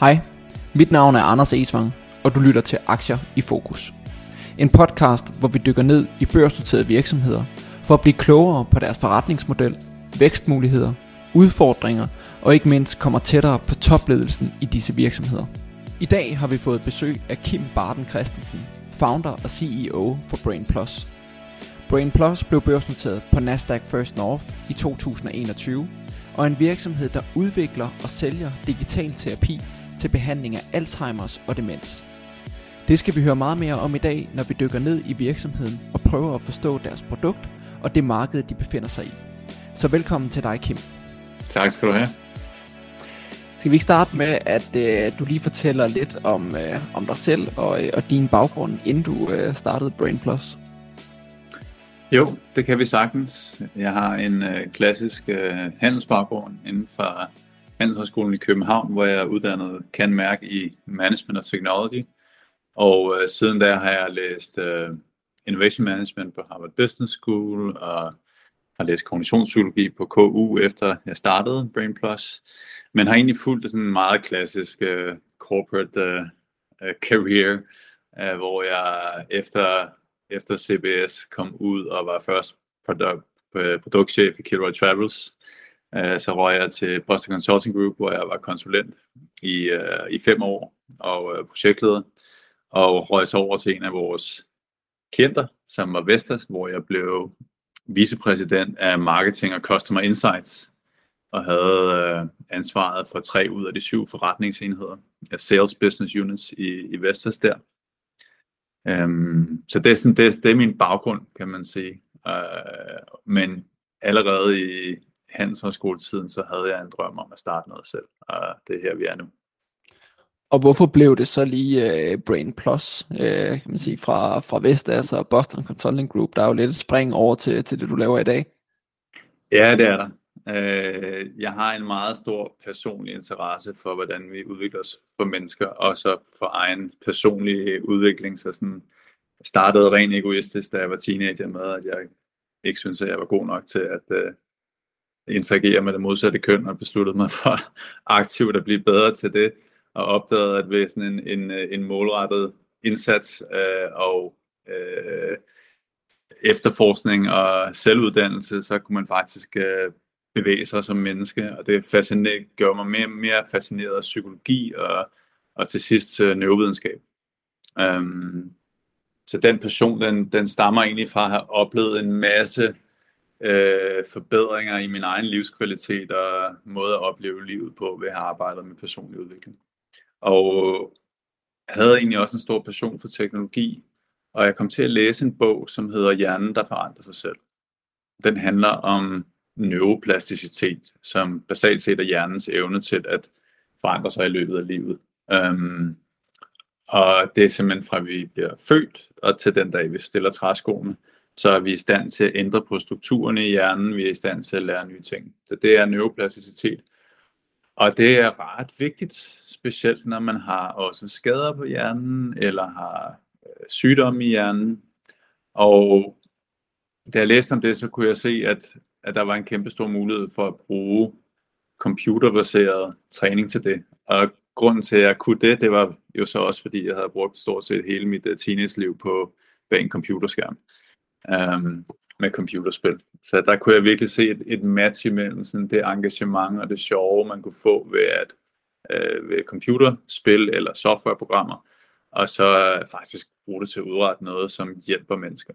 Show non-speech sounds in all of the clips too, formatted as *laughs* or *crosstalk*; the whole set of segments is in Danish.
Hej, mit navn er Anders Esvang, og du lytter til Aktier i Fokus. En podcast, hvor vi dykker ned i børsnoterede virksomheder for at blive klogere på deres forretningsmodel, vækstmuligheder, udfordringer og ikke mindst kommer tættere på topledelsen i disse virksomheder. I dag har vi fået besøg af Kim Barden Christensen, founder og CEO for Brain Plus. Brain Plus blev børsnoteret på Nasdaq First North i 2021 og en virksomhed, der udvikler og sælger digital terapi til behandling af Alzheimer's og demens. Det skal vi høre meget mere om i dag, når vi dykker ned i virksomheden og prøver at forstå deres produkt og det marked, de befinder sig i. Så velkommen til dig, Kim. Tak skal du have. Skal vi ikke starte med, at øh, du lige fortæller lidt om, øh, om dig selv og, øh, og din baggrund, inden du øh, startede Brain Plus? Jo, det kan vi sagtens. Jeg har en øh, klassisk øh, handelsbaggrund inden for Handelshøjskolen i København, hvor jeg er uddannet kan mærke i Management og Technology. Og øh, siden da har jeg læst øh, Innovation Management på Harvard Business School og har læst kognitionspsykologi på KU efter jeg startede Brain Plus. Men har egentlig fulgt sådan en meget klassisk uh, corporate uh, uh, career, uh, hvor jeg efter, efter CBS kom ud og var først øh, produktchef i Kilroy Travels. Uh, så røg jeg til Boston Consulting Group, hvor jeg var konsulent i, øh, i fem år og projektleder. Og røg så over til en af vores klienter, som var Vestas, hvor jeg blev vicepræsident af Marketing og Customer Insights, og havde øh, ansvaret for tre ud af de syv forretningsenheder Sales Business Units i, i Vestas der. Um, så det er, sådan, det, det er min baggrund, kan man sige. Uh, men allerede i handelshøjskoletiden, så havde jeg en drøm om at starte noget selv, og det er her, vi er nu. Og hvorfor blev det så lige uh, Brain Plus, uh, kan man sige, fra, fra Vestas og Boston Consulting Group? Der er jo lidt et spring over til, til det, du laver i dag. Ja, det er der. Øh, jeg har en meget stor personlig interesse for, hvordan vi udvikler os for mennesker, og så for egen personlig udvikling. Så sådan, jeg startede rent egoistisk, da jeg var teenager med, at jeg ikke synes, at jeg var god nok til at øh, interagere med det modsatte køn, og besluttede mig for *laughs* aktivt at blive bedre til det og opdagede, at ved sådan en, en, øh, en målrettet indsats øh, og øh, efterforskning og selvuddannelse, så kunne man faktisk øh, bevæge sig som menneske, og det fascinerede, gjorde mig mere, mere fascineret af psykologi og, og til sidst øh, neurovidenskab. Um, så den passion, den, den stammer egentlig fra at have oplevet en masse øh, forbedringer i min egen livskvalitet og måde at opleve livet på ved at have arbejdet med personlig udvikling. Og havde egentlig også en stor passion for teknologi, og jeg kom til at læse en bog, som hedder Hjernen, der forandrer sig selv. Den handler om neuroplasticitet, som basalt set er hjernens evne til at forandre sig i løbet af livet. Øhm, og det er simpelthen fra vi bliver født, og til den dag vi stiller træskoene, så er vi i stand til at ændre på strukturerne i hjernen, vi er i stand til at lære nye ting. Så det er neuroplasticitet. Og det er ret vigtigt, specielt når man har også skader på hjernen, eller har øh, sygdomme i hjernen. Og da jeg læste om det, så kunne jeg se, at, at der var en kæmpe stor mulighed for at bruge computerbaseret træning til det. Og grunden til, at jeg kunne det, det var jo så også, fordi jeg havde brugt stort set hele mit øh, teenage-liv på bag en computerskærm. øhm, med computerspil. Så der kunne jeg virkelig se et, et match imellem sådan det engagement og det sjove, man kunne få ved at øh, ved computerspil eller softwareprogrammer, og så øh, faktisk bruge det til at udrette noget, som hjælper mennesker.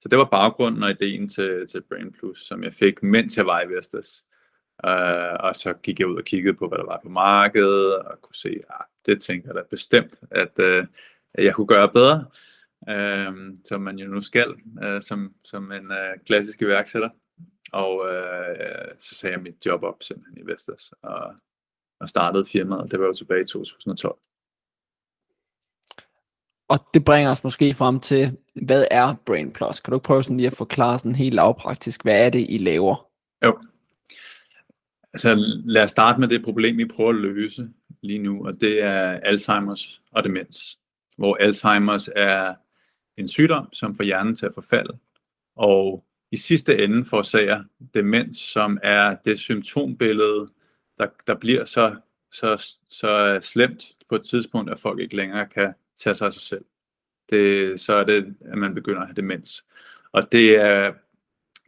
Så det var baggrunden og ideen til, til Brain Plus, som jeg fik, mens jeg var i Vestas. Uh, og så gik jeg ud og kiggede på, hvad der var på markedet, og kunne se, at ja, det tænker jeg da bestemt, at uh, jeg kunne gøre bedre uh, som man jo nu skal, uh, som, som en uh, klassisk iværksætter. Og uh, så sagde jeg mit job op simpelthen i Vestas, og, og startede firmaet. Det var jo tilbage i 2012. Og det bringer os måske frem til, hvad er Brain Plus? Kan du prøve sådan lige at forklare sådan helt lavpraktisk, hvad er det, I laver? Jo. Altså lad os starte med det problem, vi prøver at løse lige nu, og det er Alzheimer's og demens. Hvor Alzheimer's er en sygdom, som får hjernen til at forfalde, og i sidste ende forårsager demens, som er det symptombillede, der, der bliver så, så, så slemt på et tidspunkt, at folk ikke længere kan tage sig af sig selv. Det, så er det, at man begynder at have demens. Og det er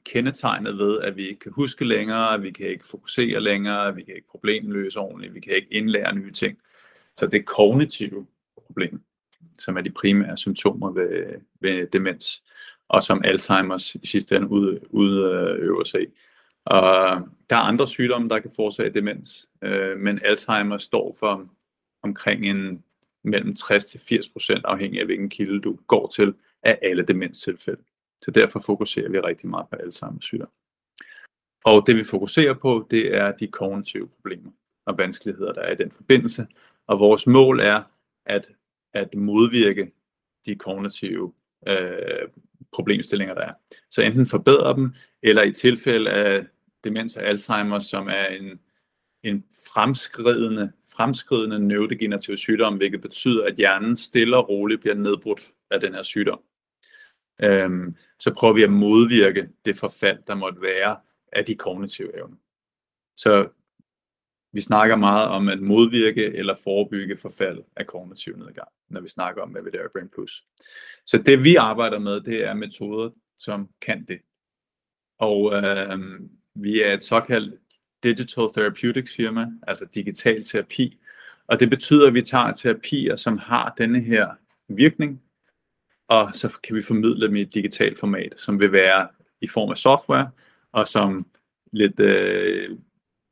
kendetegnet ved, at vi ikke kan huske længere, vi kan ikke fokusere længere, vi kan ikke problemløse ordentligt, vi kan ikke indlære nye ting. Så det er kognitive problem, som er de primære symptomer ved, ved demens, og som Alzheimer's i sidste ende ud, udøver sig i. Og der er andre sygdomme, der kan forårsage demens, øh, men Alzheimer står for omkring en mellem 60 til 80 procent, afhængig af hvilken kilde du går til, af alle demenstilfælde. Så derfor fokuserer vi rigtig meget på Alzheimer's sygdom. Og det vi fokuserer på, det er de kognitive problemer og vanskeligheder, der er i den forbindelse. Og vores mål er at, at modvirke de kognitive øh, problemstillinger, der er. Så enten forbedre dem, eller i tilfælde af demens og Alzheimer, som er en, en fremskridende, fremskridende neurodegenerative sygdom, hvilket betyder, at hjernen stille og roligt bliver nedbrudt af den her sygdom. Øhm, så prøver vi at modvirke det forfald, der måtte være af de kognitive evner. Så vi snakker meget om at modvirke eller forebygge forfald af kognitiv nedgang, når vi snakker om Avidera Brain Plus. Så det vi arbejder med, det er metoder, som kan det. Og øh, vi er et såkaldt digital therapeutics firma, altså digital terapi. Og det betyder, at vi tager terapier, som har denne her virkning, og så kan vi formidle dem i et digitalt format, som vil være i form af software, og som lidt, øh,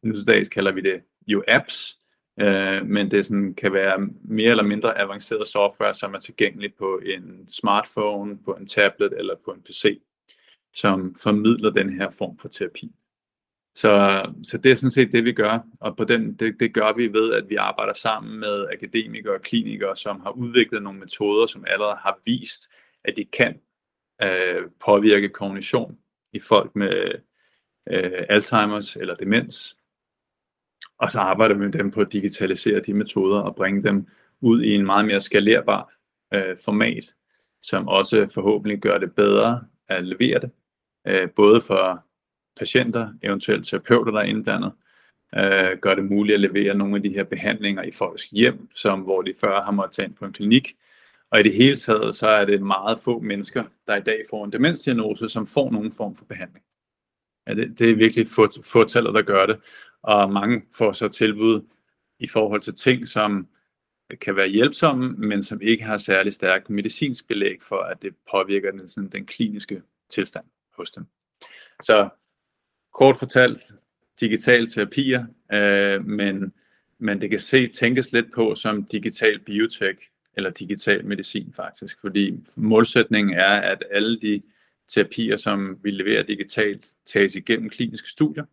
nu til dags kalder vi det jo apps, øh, men det sådan, kan være mere eller mindre avanceret software, som er tilgængeligt på en smartphone, på en tablet eller på en PC, som formidler den her form for terapi. Så, så det er sådan set det, vi gør, og på den, det, det gør vi ved, at vi arbejder sammen med akademikere og klinikere, som har udviklet nogle metoder, som allerede har vist, at de kan øh, påvirke kognition i folk med øh, Alzheimer's eller demens. Og så arbejder vi med dem på at digitalisere de metoder og bringe dem ud i en meget mere skalerbar øh, format, som også forhåbentlig gør det bedre at levere det, øh, både for patienter, eventuelt terapeuter, der er indblandet, øh, gør det muligt at levere nogle af de her behandlinger i folks hjem, som hvor de før har måttet tage ind på en klinik. Og i det hele taget, så er det meget få mennesker, der i dag får en demensdiagnose, som får nogen form for behandling. Ja, det, det er virkelig få, tallet, der gør det. Og mange får så tilbud i forhold til ting, som kan være hjælpsomme, men som ikke har særlig stærk medicinsk belæg for, at det påvirker den, sådan, den kliniske tilstand hos dem. Så kort fortalt digital terapier, øh, men, men det kan se tænkes lidt på som digital biotech eller digital medicin faktisk, fordi målsætningen er, at alle de terapier, som vi leverer digitalt, tages igennem kliniske studier,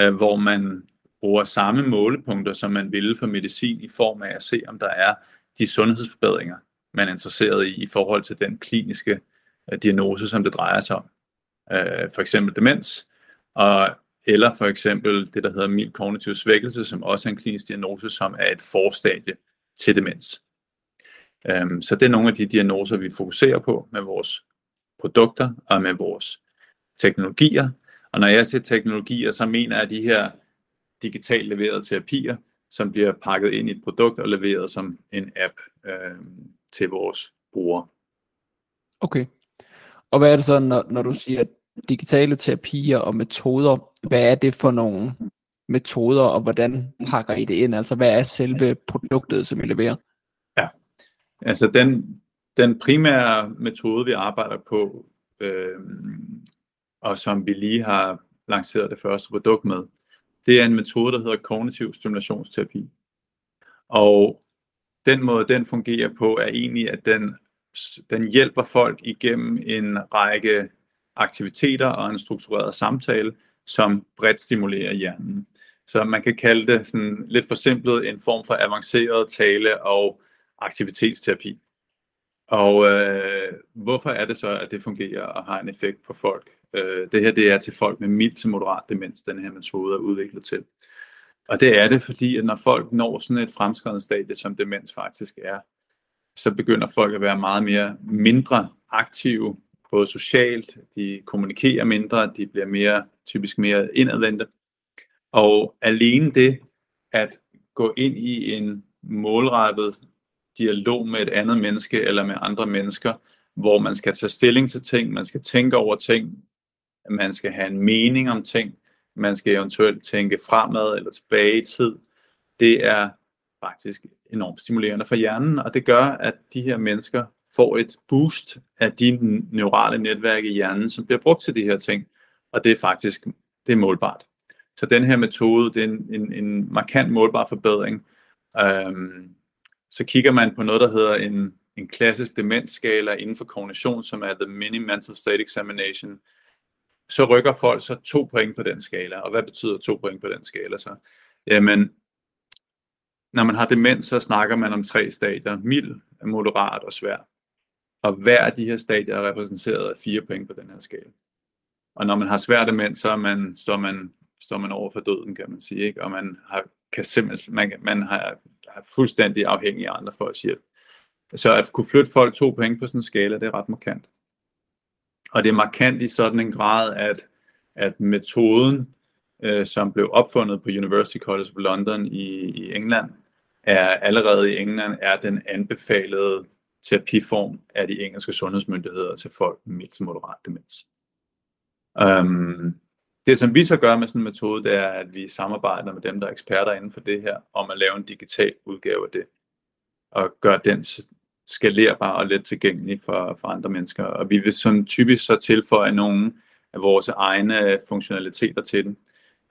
øh, hvor man bruger samme målepunkter, som man ville for medicin, i form af at se, om der er de sundhedsforbedringer, man er interesseret i, i forhold til den kliniske øh, diagnose, som det drejer sig om. Øh, for eksempel demens, og, eller for eksempel det, der hedder mild kognitiv svækkelse, som også er en klinisk diagnose, som er et forstadie til demens. Um, så det er nogle af de diagnoser, vi fokuserer på med vores produkter og med vores teknologier. Og når jeg siger teknologier, så mener jeg de her digitalt leverede terapier, som bliver pakket ind i et produkt og leveret som en app øh, til vores brugere. Okay. Og hvad er det så, når, når du siger digitale terapier og metoder, hvad er det for nogle metoder, og hvordan pakker I det ind? Altså, hvad er selve produktet, som I leverer? Ja, altså den, den primære metode, vi arbejder på, øh, og som vi lige har lanceret det første produkt med, det er en metode, der hedder kognitiv stimulationsterapi. Og den måde, den fungerer på, er egentlig, at den, den hjælper folk igennem en række aktiviteter og en struktureret samtale, som bredt stimulerer hjernen. Så man kan kalde det sådan lidt forsimplet en form for avanceret tale- og aktivitetsterapi. Og øh, hvorfor er det så, at det fungerer og har en effekt på folk? Øh, det her det er til folk med mild til moderat demens, den her metode er udviklet til. Og det er det, fordi at når folk når sådan et fremskrevet stadie, som demens faktisk er, så begynder folk at være meget mere mindre aktive både socialt, de kommunikerer mindre, de bliver mere typisk mere indadvendte, Og alene det at gå ind i en målrettet dialog med et andet menneske eller med andre mennesker, hvor man skal tage stilling til ting, man skal tænke over ting, man skal have en mening om ting, man skal eventuelt tænke fremad eller tilbage i tid. Det er faktisk enormt stimulerende for hjernen, og det gør, at de her mennesker får et boost af de neurale netværk i hjernen, som bliver brugt til de her ting, og det er faktisk det er målbart. Så den her metode, det er en, en, en markant målbar forbedring. Øhm, så kigger man på noget, der hedder en, en klassisk demensskala inden for kognition, som er The Mini Mental State Examination, så rykker folk så to point på den skala. Og hvad betyder to point på den skala så? Jamen, når man har demens, så snakker man om tre stadier. Mild, moderat og svær. Og hver af de her stadier er repræsenteret af fire point på den her skala. Og når man har svært demens, så er man, står, man, står man over for døden, kan man sige. Ikke? Og man har, kan simpelthen, man, man har, har fuldstændig afhængig af andre folks hjælp. Så at kunne flytte folk to point på sådan en skala, det er ret markant. Og det er markant i sådan en grad, at, at metoden, øh, som blev opfundet på University College of London i, i England, er allerede i England er den anbefalede terapiform af de engelske sundhedsmyndigheder til folk med mild til moderat demens. Um, det som vi så gør med sådan en metode, det er, at vi samarbejder med dem, der er eksperter inden for det her, om at lave en digital udgave af det, og gøre den skalerbar og let tilgængelig for, for andre mennesker. Og vi vil sådan typisk så tilføje nogle af vores egne funktionaliteter til den,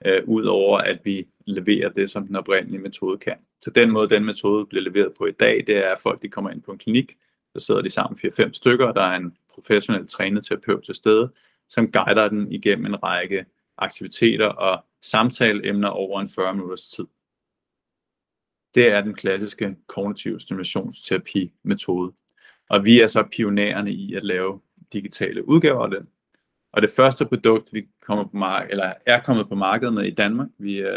øh, udover at vi leverer det, som den oprindelige metode kan. Så den måde, den metode bliver leveret på i dag, det er, at folk de kommer ind på en klinik, så sidder de sammen 4-5 stykker, og der er en professionel trænet terapeut til stede, som guider den igennem en række aktiviteter og samtaleemner over en 40 minutters tid. Det er den klassiske kognitiv stimulationsterapi metode. Og vi er så pionerende i at lave digitale udgaver af den. Og det første produkt, vi kommer på mark- eller er kommet på markedet med i Danmark, vi uh,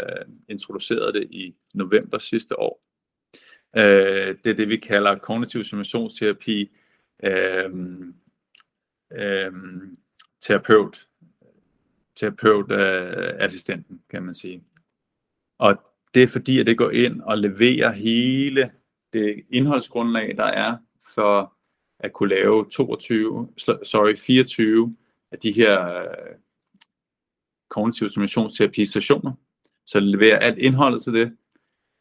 introducerede det i november sidste år. Uh, det er det, vi kalder kognitiv simulationsterapi uh, uh, terapeut, terapeut uh, assistenten, kan man sige. Og det er fordi, at det går ind og leverer hele det indholdsgrundlag, der er for at kunne lave 22, sorry, 24 af de her øh, kognitive stimulationsterapi sessioner. Så det leverer alt indholdet til det.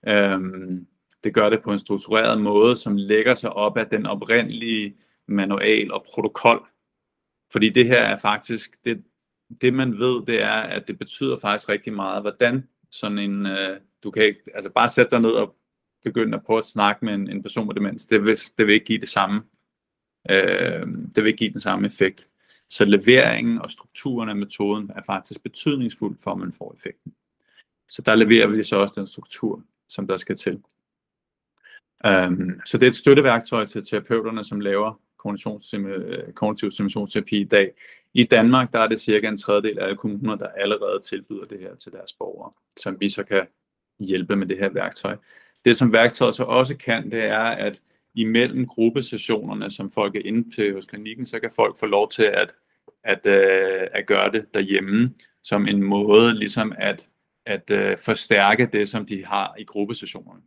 Øhm, det gør det på en struktureret måde, som lægger sig op af den oprindelige manual og protokol. Fordi det her er faktisk, det, det man ved, det er, at det betyder faktisk rigtig meget, hvordan sådan en, øh, du kan ikke, altså bare sætte dig ned og begynde at prøve at snakke med en, en person med demens, det vil, det vil ikke give det samme, øh, det vil ikke give den samme effekt. Så leveringen og strukturen af metoden er faktisk betydningsfuld for, at man får effekten. Så der leverer vi så også den struktur, som der skal til. Um, så det er et støtteværktøj til terapeuterne, som laver øh, kognitiv simulationsterapi i dag. I Danmark der er det cirka en tredjedel af alle kommuner, der allerede tilbyder det her til deres borgere, som vi så kan hjælpe med det her værktøj. Det som værktøjet så også kan, det er, at imellem gruppesessionerne, som folk er inde til hos klinikken, så kan folk få lov til at, at, øh, at gøre det derhjemme, som en måde ligesom at, at øh, forstærke det, som de har i gruppesessionerne.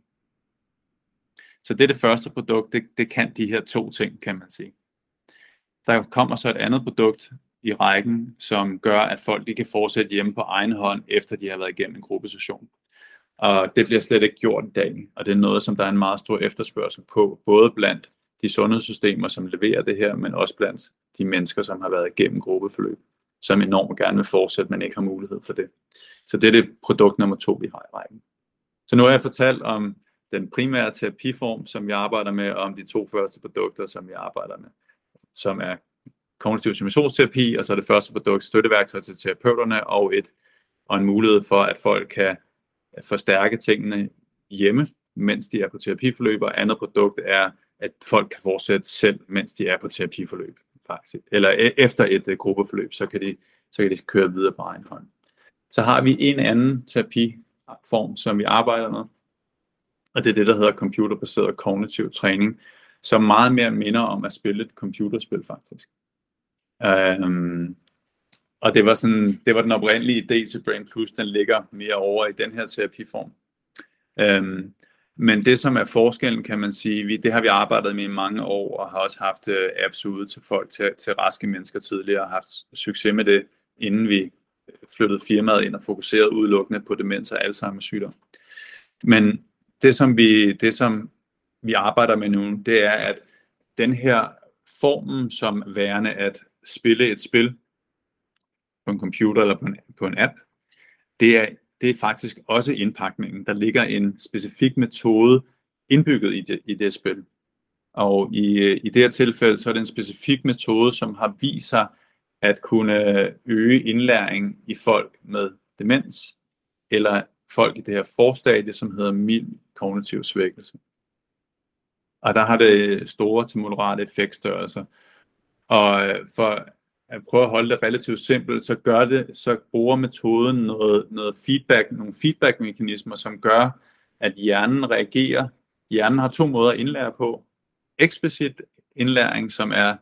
Så det er det første produkt, det, det kan de her to ting, kan man sige. Der kommer så et andet produkt i rækken, som gør, at folk de kan fortsætte hjemme på egen hånd, efter de har været igennem en gruppesession. Og det bliver slet ikke gjort i dag, og det er noget, som der er en meget stor efterspørgsel på, både blandt de sundhedssystemer, som leverer det her, men også blandt de mennesker, som har været igennem gruppeforløb, som enormt gerne vil fortsætte, men ikke har mulighed for det. Så det er det produkt nummer to, vi har i rækken. Så nu har jeg fortalt om den primære terapiform, som jeg arbejder med, og om de to første produkter, som jeg arbejder med, som er kognitiv simulationsterapi, og så er det første produkt støtteværktøj til terapeuterne, og, et, og en mulighed for, at folk kan forstærke tingene hjemme, mens de er på terapiforløb, og andet produkt er, at folk kan fortsætte selv, mens de er på terapiforløb, faktisk. Eller e- efter et uh, gruppeforløb, så kan, de, så kan de køre videre på egen hånd. Så har vi en anden terapiform, som vi arbejder med, og det er det, der hedder computerbaseret kognitiv træning, som meget mere minder om at spille et computerspil, faktisk. Um, og det var, sådan, det var den oprindelige idé til Brain Plus, den ligger mere over i den her terapiform. Øhm, men det, som er forskellen, kan man sige, vi, det har vi arbejdet med i mange år, og har også haft øh, apps ude til folk, til, til raske mennesker tidligere, og haft succes med det, inden vi øh, flyttede firmaet ind og fokuserede udelukkende på demens og Alzheimer's sygdom. Men det, som vi, det, som vi arbejder med nu, det er, at den her formen som værende at spille et spil på en computer eller på en, på en app, det er, det er faktisk også indpakningen. Der ligger en specifik metode indbygget i det, i det spil. Og i, øh, i det her tilfælde, så er det en specifik metode, som har vist sig at kunne øge indlæring i folk med demens, eller folk i det her forstadie, som hedder mild kognitiv svækkelse. Og der har det store til moderate effektstørrelser. Og øh, for at prøve at holde det relativt simpelt, så gør det, så bruger metoden noget, noget feedback, nogle feedback-mekanismer, som gør, at hjernen reagerer. Hjernen har to måder at indlære på. Eksplicit indlæring, som er,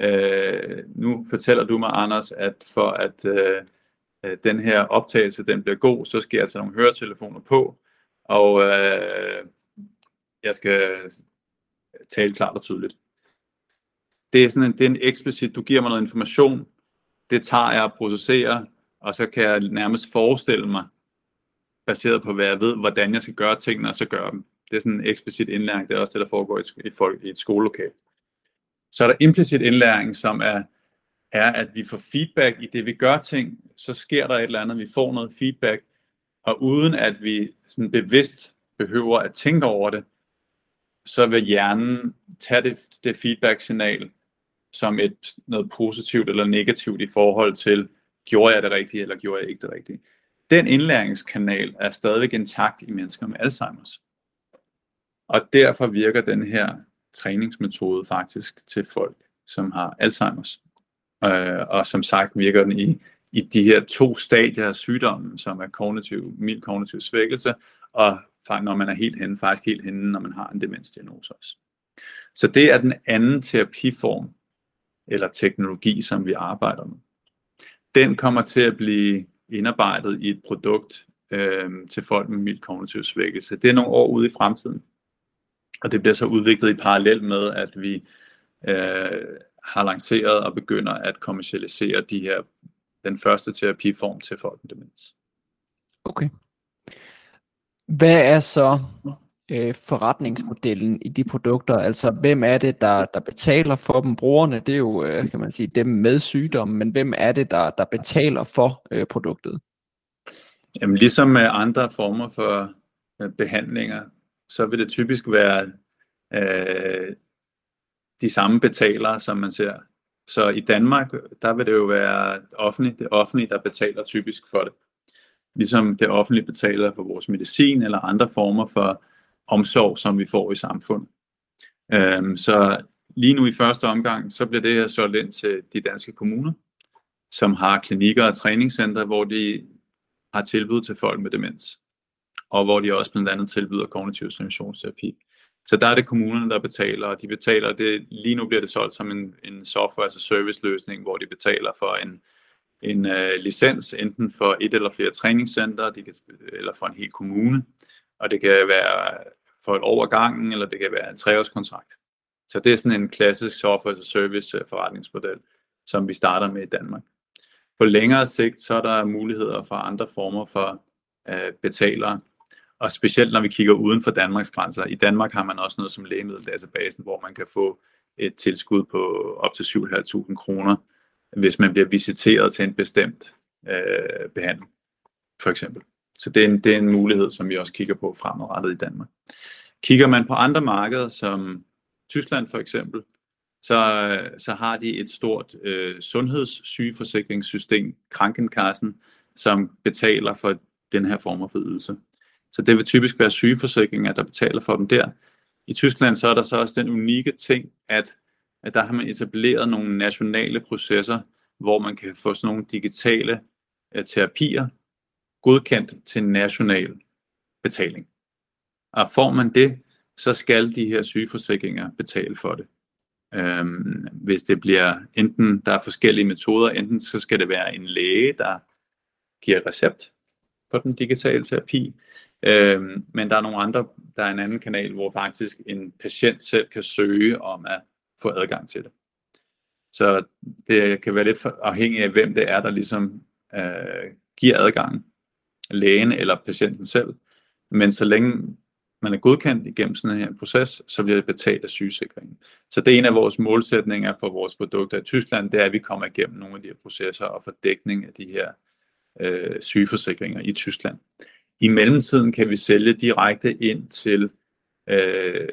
øh, nu fortæller du mig, Anders, at for at øh, øh den her optagelse den bliver god, så skal jeg tage nogle høretelefoner på, og øh, jeg skal tale klart og tydeligt. Det er sådan en, det er en eksplicit, du giver mig noget information, det tager jeg og processerer, og så kan jeg nærmest forestille mig, baseret på hvad jeg ved, hvordan jeg skal gøre tingene, og så gøre dem. Det er sådan en eksplicit indlæring, det er også det, der foregår i et, folk, i et skolelokal. Så er der implicit indlæring, som er, er, at vi får feedback i det, vi gør ting, så sker der et eller andet, vi får noget feedback, og uden at vi sådan bevidst behøver at tænke over det, så vil hjernen tage det, det feedback-signal som et, noget positivt eller negativt i forhold til, gjorde jeg det rigtige, eller gjorde jeg ikke det rigtige. Den indlæringskanal er stadigvæk intakt i mennesker med Alzheimer's. Og derfor virker den her træningsmetode faktisk til folk, som har Alzheimer's. Øh, og som sagt virker den i, i de her to stadier af sygdommen, som er kognitiv, mild kognitiv svækkelse, og når man er helt henne, faktisk helt henne, når man har en demensdiagnose også. Så det er den anden terapiform, eller teknologi, som vi arbejder med. Den kommer til at blive indarbejdet i et produkt øh, til folk med mild kognitiv svækkelse. Det er nogle år ude i fremtiden. Og det bliver så udviklet i parallel med, at vi øh, har lanceret og begynder at kommercialisere de her, den første terapiform til folk med demens. Okay. Hvad er så øh, forretningsmodellen i de produkter? Altså, hvem er det, der, der betaler for dem? Brugerne, det er jo, øh, kan man sige, dem med sygdommen, men hvem er det, der, der betaler for øh, produktet? Jamen, ligesom med andre former for øh, behandlinger, så vil det typisk være øh, de samme betalere, som man ser. Så i Danmark, der vil det jo være offentligt, det offentlige, der betaler typisk for det. Ligesom det offentlige betaler for vores medicin eller andre former for omsorg, som vi får i samfundet. Øhm, så lige nu i første omgang, så bliver det her solgt ind til de danske kommuner, som har klinikker og træningscentre, hvor de har tilbud til folk med demens, og hvor de også blandt andet tilbyder kognitiv stimulationsterapi. Så der er det kommunerne, der betaler, og de betaler det, lige nu bliver det solgt som en, en software, altså service løsning, hvor de betaler for en, en uh, licens, enten for et eller flere træningscenter, de kan, eller for en hel kommune, og det kan være for et overgangen, eller det kan være en treårskontrakt. Så det er sådan en klassisk software as a service øh, forretningsmodel, som vi starter med i Danmark. På længere sigt, så er der muligheder for andre former for øh, betalere, og specielt når vi kigger uden for Danmarks grænser. I Danmark har man også noget som lægemiddeldatabasen, hvor man kan få et tilskud på op til 7.500 kroner, hvis man bliver visiteret til en bestemt øh, behandling, for eksempel. Så det er, en, det er en mulighed, som vi også kigger på fremadrettet i Danmark. Kigger man på andre markeder, som Tyskland for eksempel, så, så har de et stort øh, sundhedssygeforsikringssystem, Krankenkassen, som betaler for den her form for ydelse. Så det vil typisk være sygeforsikringer, der betaler for dem der. I Tyskland så er der så også den unikke ting, at, at der har man etableret nogle nationale processer, hvor man kan få sådan nogle digitale øh, terapier godkendt til national betaling. Og får man det, så skal de her sygeforsikringer betale for det. Øhm, hvis det bliver enten, der er forskellige metoder, enten så skal det være en læge, der giver recept på den digitale terapi, øhm, men der er nogle andre, der er en anden kanal, hvor faktisk en patient selv kan søge om at få adgang til det. Så det kan være lidt afhængigt af, hvem det er, der ligesom øh, giver adgang. Lægen eller patienten selv. Men så længe man er godkendt igennem sådan her proces, så bliver det betalt af sygesikringen. Så det er en af vores målsætninger for vores produkter i Tyskland, det er, at vi kommer igennem nogle af de her processer og får dækning af de her øh, sygeforsikringer i Tyskland. I mellemtiden kan vi sælge direkte ind til øh,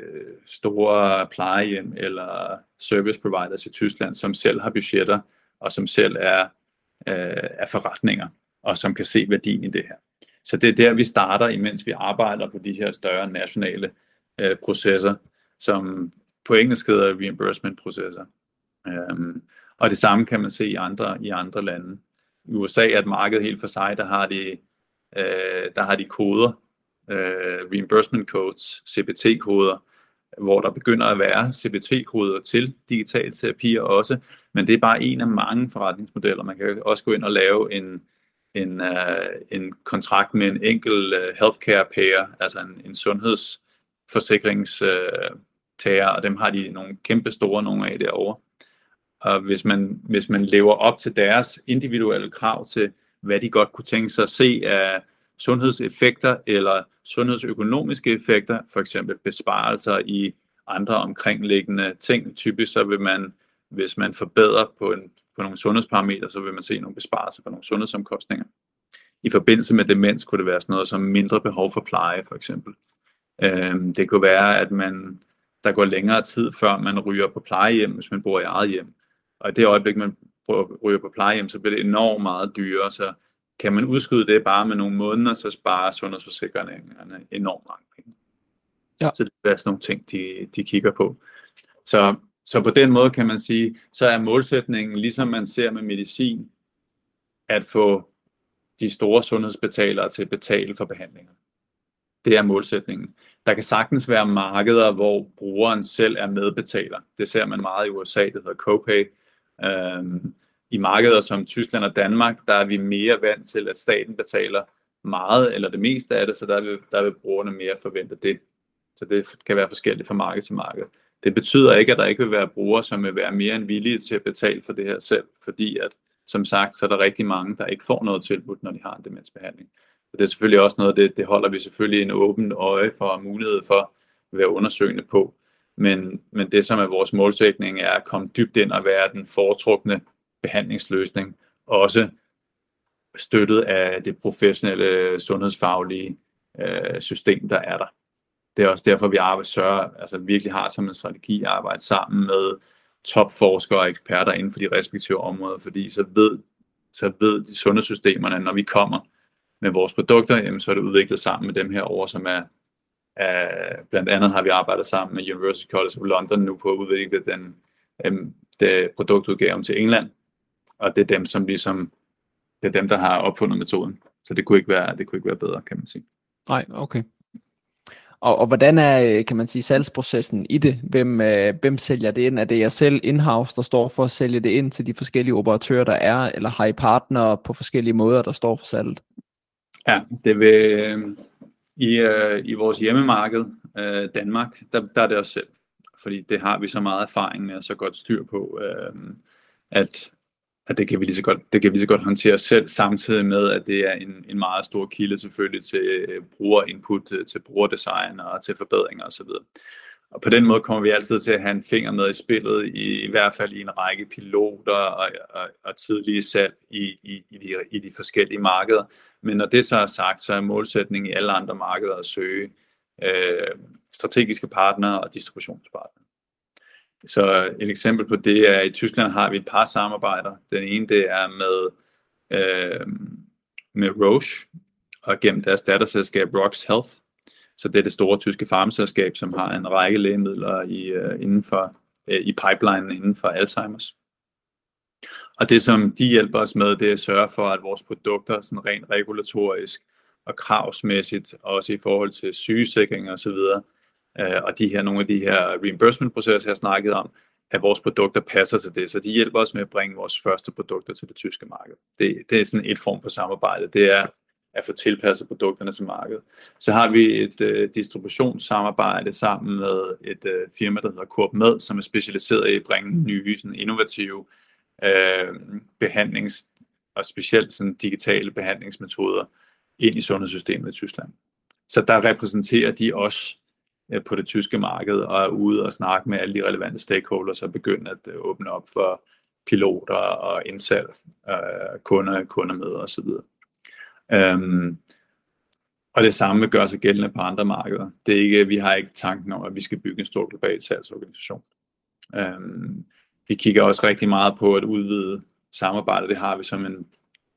store plejehjem eller service providers i Tyskland, som selv har budgetter og som selv er, øh, er forretninger og som kan se værdien i det her. Så det er der, vi starter, imens vi arbejder på de her større nationale øh, processer, som på engelsk hedder reimbursement-processer. Øhm, og det samme kan man se i andre, i andre lande. I USA er et marked helt for sig, der har de, øh, der har de koder, øh, reimbursement codes, CPT-koder, hvor der begynder at være CPT-koder til digital terapi også, men det er bare en af mange forretningsmodeller. Man kan også gå ind og lave en, en, uh, en kontrakt med en enkel uh, øh, healthcare payer, altså en, en sundhedsforsikringstager, uh, og dem har de nogle kæmpe store nogle af derovre. Og hvis man, hvis man lever op til deres individuelle krav til, hvad de godt kunne tænke sig at se af sundhedseffekter eller sundhedsøkonomiske effekter, for eksempel besparelser i andre omkringliggende ting. Typisk så vil man, hvis man forbedrer på en på nogle sundhedsparametre, så vil man se nogle besparelser på nogle sundhedsomkostninger. I forbindelse med demens kunne det være sådan noget som mindre behov for pleje, for eksempel. Øhm, det kunne være, at man, der går længere tid, før man ryger på plejehjem, hvis man bor i eget hjem. Og i det øjeblik, man ryger på plejehjem, så bliver det enormt meget dyrere, så kan man udskyde det bare med nogle måneder, så sparer sundhedsforsikringerne enormt mange penge. Ja. Så det er sådan nogle ting, de, de kigger på. Så så på den måde kan man sige, så er målsætningen, ligesom man ser med medicin, at få de store sundhedsbetalere til at betale for behandlinger. Det er målsætningen. Der kan sagtens være markeder, hvor brugeren selv er medbetaler. Det ser man meget i USA, det hedder copay. Øhm, I markeder som Tyskland og Danmark, der er vi mere vant til, at staten betaler meget eller det meste af det, så der vil, der vil brugerne mere forvente det. Så det kan være forskelligt fra marked til marked. Det betyder ikke, at der ikke vil være brugere, som vil være mere end villige til at betale for det her selv, fordi at, som sagt, så er der rigtig mange, der ikke får noget tilbud, når de har en demensbehandling. Så det er selvfølgelig også noget, det, det holder vi selvfølgelig en åben øje for og mulighed for at være undersøgende på. Men, men det, som er vores målsætning, er at komme dybt ind og være den foretrukne behandlingsløsning, også støttet af det professionelle sundhedsfaglige øh, system, der er der det er også derfor, vi arbejder, sørger, altså virkelig har som en strategi at arbejde sammen med topforskere og eksperter inden for de respektive områder, fordi så ved, så ved de sundhedssystemerne, når vi kommer med vores produkter, jamen, så er det udviklet sammen med dem her over, som er, er blandt andet har vi arbejdet sammen med University College of London nu på at udvikle den, øhm, det produktudgaven til England, og det er dem, som ligesom, det er dem, der har opfundet metoden. Så det kunne ikke være, det kunne ikke være bedre, kan man sige. Nej, okay. Og, og hvordan er, øh, kan man sige, salgsprocessen i det? Hvem, øh, hvem sælger det ind? Er det jer selv in-house, der står for at sælge det ind til de forskellige operatører, der er, eller har I partnere på forskellige måder, der står for salget? Ja, det vil, øh, i, øh, i vores hjemmemarked, øh, Danmark, der, der er det os selv. Fordi det har vi så meget erfaring med og så godt styr på, øh, at at det kan vi lige så godt, det kan vi lige så godt håndtere selv, samtidig med, at det er en, en meget stor kilde selvfølgelig til øh, brugerinput, til, til brugerdesign og til forbedringer osv. Og på den måde kommer vi altid til at have en finger med i spillet, i, i hvert fald i en række piloter og, og, og tidlige salg i, i, i, de, i de forskellige markeder. Men når det så er sagt, så er målsætningen i alle andre markeder at søge øh, strategiske partnere og distributionspartnere. Så et eksempel på det er, at i Tyskland har vi et par samarbejder. Den ene det er med, øh, med Roche, og gennem deres datterselskab Rox Health. Så det er det store tyske farmaselskab, som har en række lægemidler i, øh, inden for, øh, i pipelinen inden for Alzheimer's. Og det, som de hjælper os med, det er at sørge for, at vores produkter sådan rent regulatorisk og kravsmæssigt, også i forhold til sygesikring og så videre, øh, og de her, nogle af de her reimbursement-processer, jeg har snakket om, at vores produkter passer til det. Så de hjælper os med at bringe vores første produkter til det tyske marked. Det, det er sådan et form for samarbejde. Det er at få tilpasset produkterne til markedet. Så har vi et øh, distributionssamarbejde sammen med et øh, firma, der hedder Coop Med, som er specialiseret i at bringe nye, sådan innovative øh, behandlings- og specielt sådan digitale behandlingsmetoder ind i sundhedssystemet i Tyskland. Så der repræsenterer de også Øh, på det tyske marked og er ude og snakke med alle de relevante stakeholders og begynde at øh, åbne op for piloter og indsalg, øh, kunder, kundemøder osv. Øhm, og det samme vil gøre sig gældende på andre markeder. Det er ikke, vi har ikke tanken om, at vi skal bygge en stor global salgsorganisation. Øhm, vi kigger også rigtig meget på at udvide samarbejdet. Det har vi som en,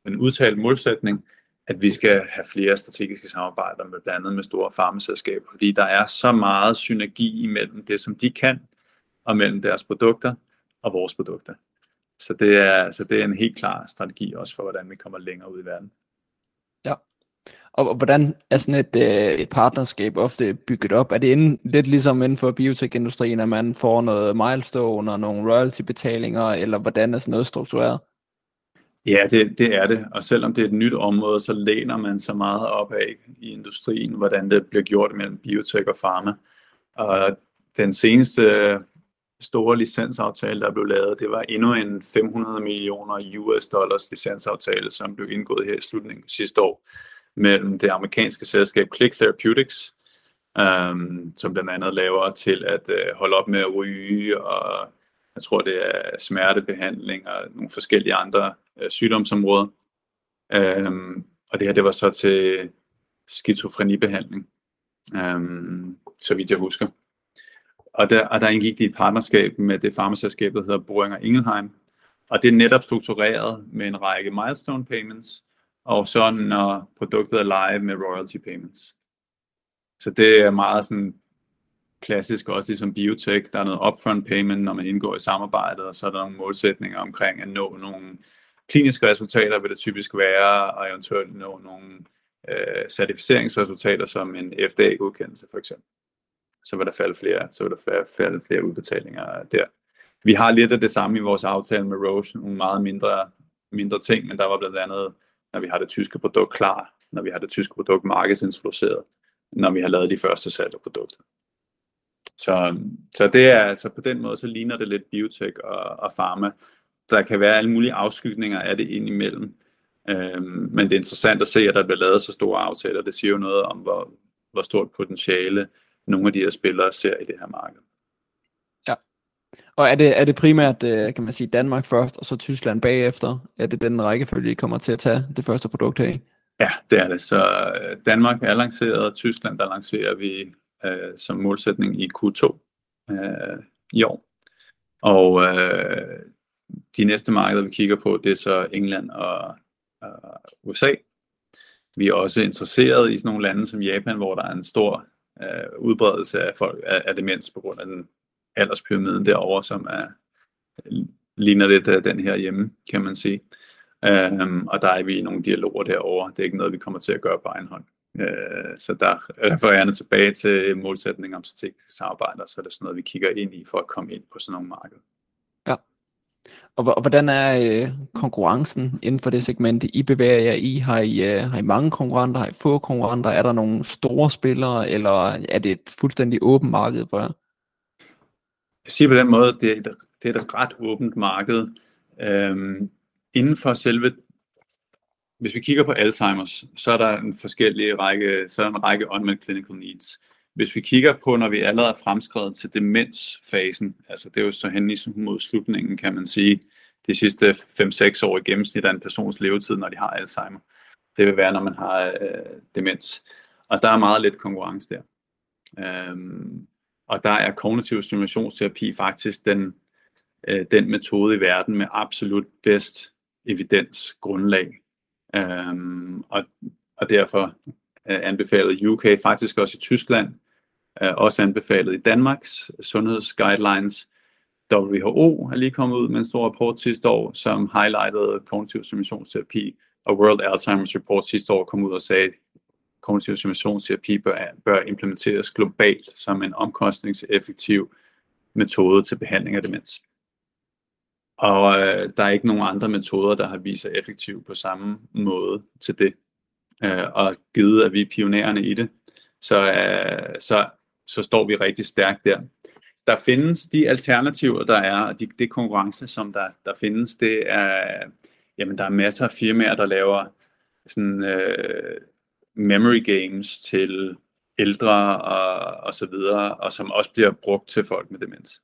en udtalt målsætning, at vi skal have flere strategiske samarbejder med blandt andet med store farmaselskaber, fordi der er så meget synergi imellem det, som de kan, og mellem deres produkter og vores produkter. Så det er, så det er en helt klar strategi også for, hvordan vi kommer længere ud i verden. Ja. Og, hvordan er sådan et, øh, et partnerskab ofte bygget op? Er det inden, lidt ligesom inden for biotekindustrien, at man får noget milestone og nogle royalty-betalinger, eller hvordan er sådan noget struktureret? Ja, det, det er det. Og selvom det er et nyt område, så læner man så meget op af i industrien, hvordan det bliver gjort mellem biotek og pharma. Og den seneste store licensaftale, der blev lavet, det var endnu en 500 millioner US dollars licensaftale, som blev indgået her i slutningen sidste år mellem det amerikanske selskab Click Therapeutics, um, som blandt andet laver til at øh, holde op med at ryge, og jeg tror det er smertebehandling og nogle forskellige andre øh, sygdomsområder. Øhm, og det her, det var så til skizofrenibehandling, øhm, så vidt jeg husker. Og der, og der indgik de et partnerskab med det farmaselskab, der hedder Boehringer Ingelheim. Og det er netop struktureret med en række milestone payments, og så når produktet er live med royalty payments. Så det er meget sådan klassisk, også ligesom biotech. Der er noget upfront payment, når man indgår i samarbejdet, og så er der nogle målsætninger omkring at nå nogle kliniske resultater, vil det typisk være, og eventuelt nå nogle øh, certificeringsresultater, som en FDA-godkendelse for eksempel så vil der falde flere, så vil der falde flere udbetalinger der. Vi har lidt af det samme i vores aftale med Roche, nogle meget mindre, mindre ting, men der var blandt andet, når vi har det tyske produkt klar, når vi har det tyske produkt markedsintroduceret, når vi har lavet de første salg af produkter. Så, så det er, så på den måde, så ligner det lidt biotech og, og pharma. Der kan være alle mulige afskygninger af det indimellem. Øhm, men det er interessant at se, at der bliver lavet så store aftaler. Det siger jo noget om, hvor, hvor stort potentiale nogle af de her spillere ser i det her marked. Ja. Og er det, er det primært, øh, kan man sige, Danmark først, og så Tyskland bagefter? Er det den rækkefølge, I kommer til at tage det første produkt her i? Ja, det er det. Så øh, Danmark er lanceret, Tyskland der lancerer vi øh, som målsætning i Q2 øh, i år. Og øh, de næste markeder, vi kigger på, det er så England og øh, USA. Vi er også interesseret i sådan nogle lande som Japan, hvor der er en stor øh, udbredelse af, folk, af, af demens på grund af den alderspyramiden derovre, som er, ligner lidt af den her hjemme, kan man sige. Øhm, og der er vi i nogle dialoger derovre. Det er ikke noget, vi kommer til at gøre på egen hånd. Øh, så der øh, refererer jeg tilbage til målsætningen om strategisk samarbejde, så er det sådan noget, vi kigger ind i for at komme ind på sådan nogle markeder. Og, hvordan er øh, konkurrencen inden for det segment, I bevæger jer i? Har I, øh, har I mange konkurrenter? Har I få konkurrenter? Er der nogle store spillere, eller er det et fuldstændig åbent marked for jer? Jeg siger på den måde, det er et, det er et ret åbent marked. Øhm, inden for selve hvis vi kigger på Alzheimer's, så er der en forskellige række, så er der en række unmet clinical needs. Hvis vi kigger på, når vi allerede er fremskrevet til demensfasen, altså det er jo så hen mod slutningen, kan man sige, de sidste 5-6 år i gennemsnit af en persons levetid, når de har Alzheimer. Det vil være, når man har øh, demens. Og der er meget lidt konkurrence der. Øhm, og der er kognitiv stimulationsterapi faktisk den, øh, den metode i verden med absolut bedst evidensgrundlag. Øhm, og, og derfor øh, anbefalede UK, faktisk også i Tyskland, er også anbefalet i Danmarks sundhedsguidelines. WHO er lige kommet ud med en stor rapport sidste år, som highlightede kognitiv stimulationsterapi, og World Alzheimer's Report sidste år kom ud og sagde, at kognitiv stimulationsterapi bør, bør implementeres globalt som en omkostningseffektiv metode til behandling af demens. Og øh, der er ikke nogen andre metoder, der har vist sig effektive på samme måde til det. Øh, og givet at vi er pionerende i det, så, øh, så, så står vi rigtig stærkt der. Der findes de alternativer, der er, og de, det konkurrence, som der, der findes, det er, jamen der er masser af firmaer, der laver sådan øh, memory games til ældre og, og så videre, og som også bliver brugt til folk med demens.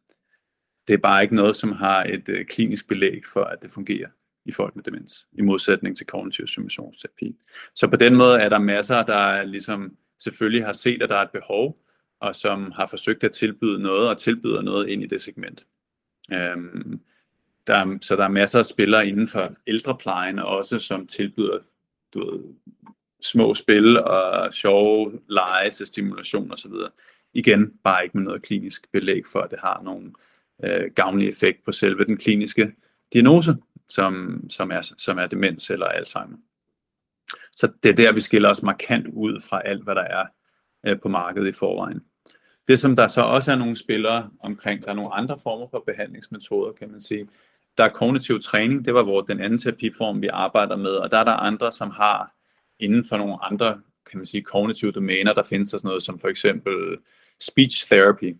Det er bare ikke noget, som har et øh, klinisk belæg for, at det fungerer i folk med demens, i modsætning til kognitiv simulationsterapi. Så på den måde er der masser, der ligesom selvfølgelig har set, at der er et behov, og som har forsøgt at tilbyde noget, og tilbyder noget ind i det segment. Øhm, der er, så der er masser af spillere inden for ældreplejen også, som tilbyder du ved, små spil og sjove lege til stimulation osv. Igen, bare ikke med noget klinisk belæg for, at det har nogen øh, gavnlig effekt på selve den kliniske diagnose, som, som, er, som er demens eller Alzheimer. Så det er der, vi skiller os markant ud fra alt, hvad der er øh, på markedet i forvejen. Det, som der så også er nogle spillere omkring, der er nogle andre former for behandlingsmetoder, kan man sige. Der er kognitiv træning, det var hvor den anden terapiform, vi arbejder med, og der er der andre, som har inden for nogle andre, kan man sige, kognitive domæner, der findes der sådan noget som for eksempel speech therapy.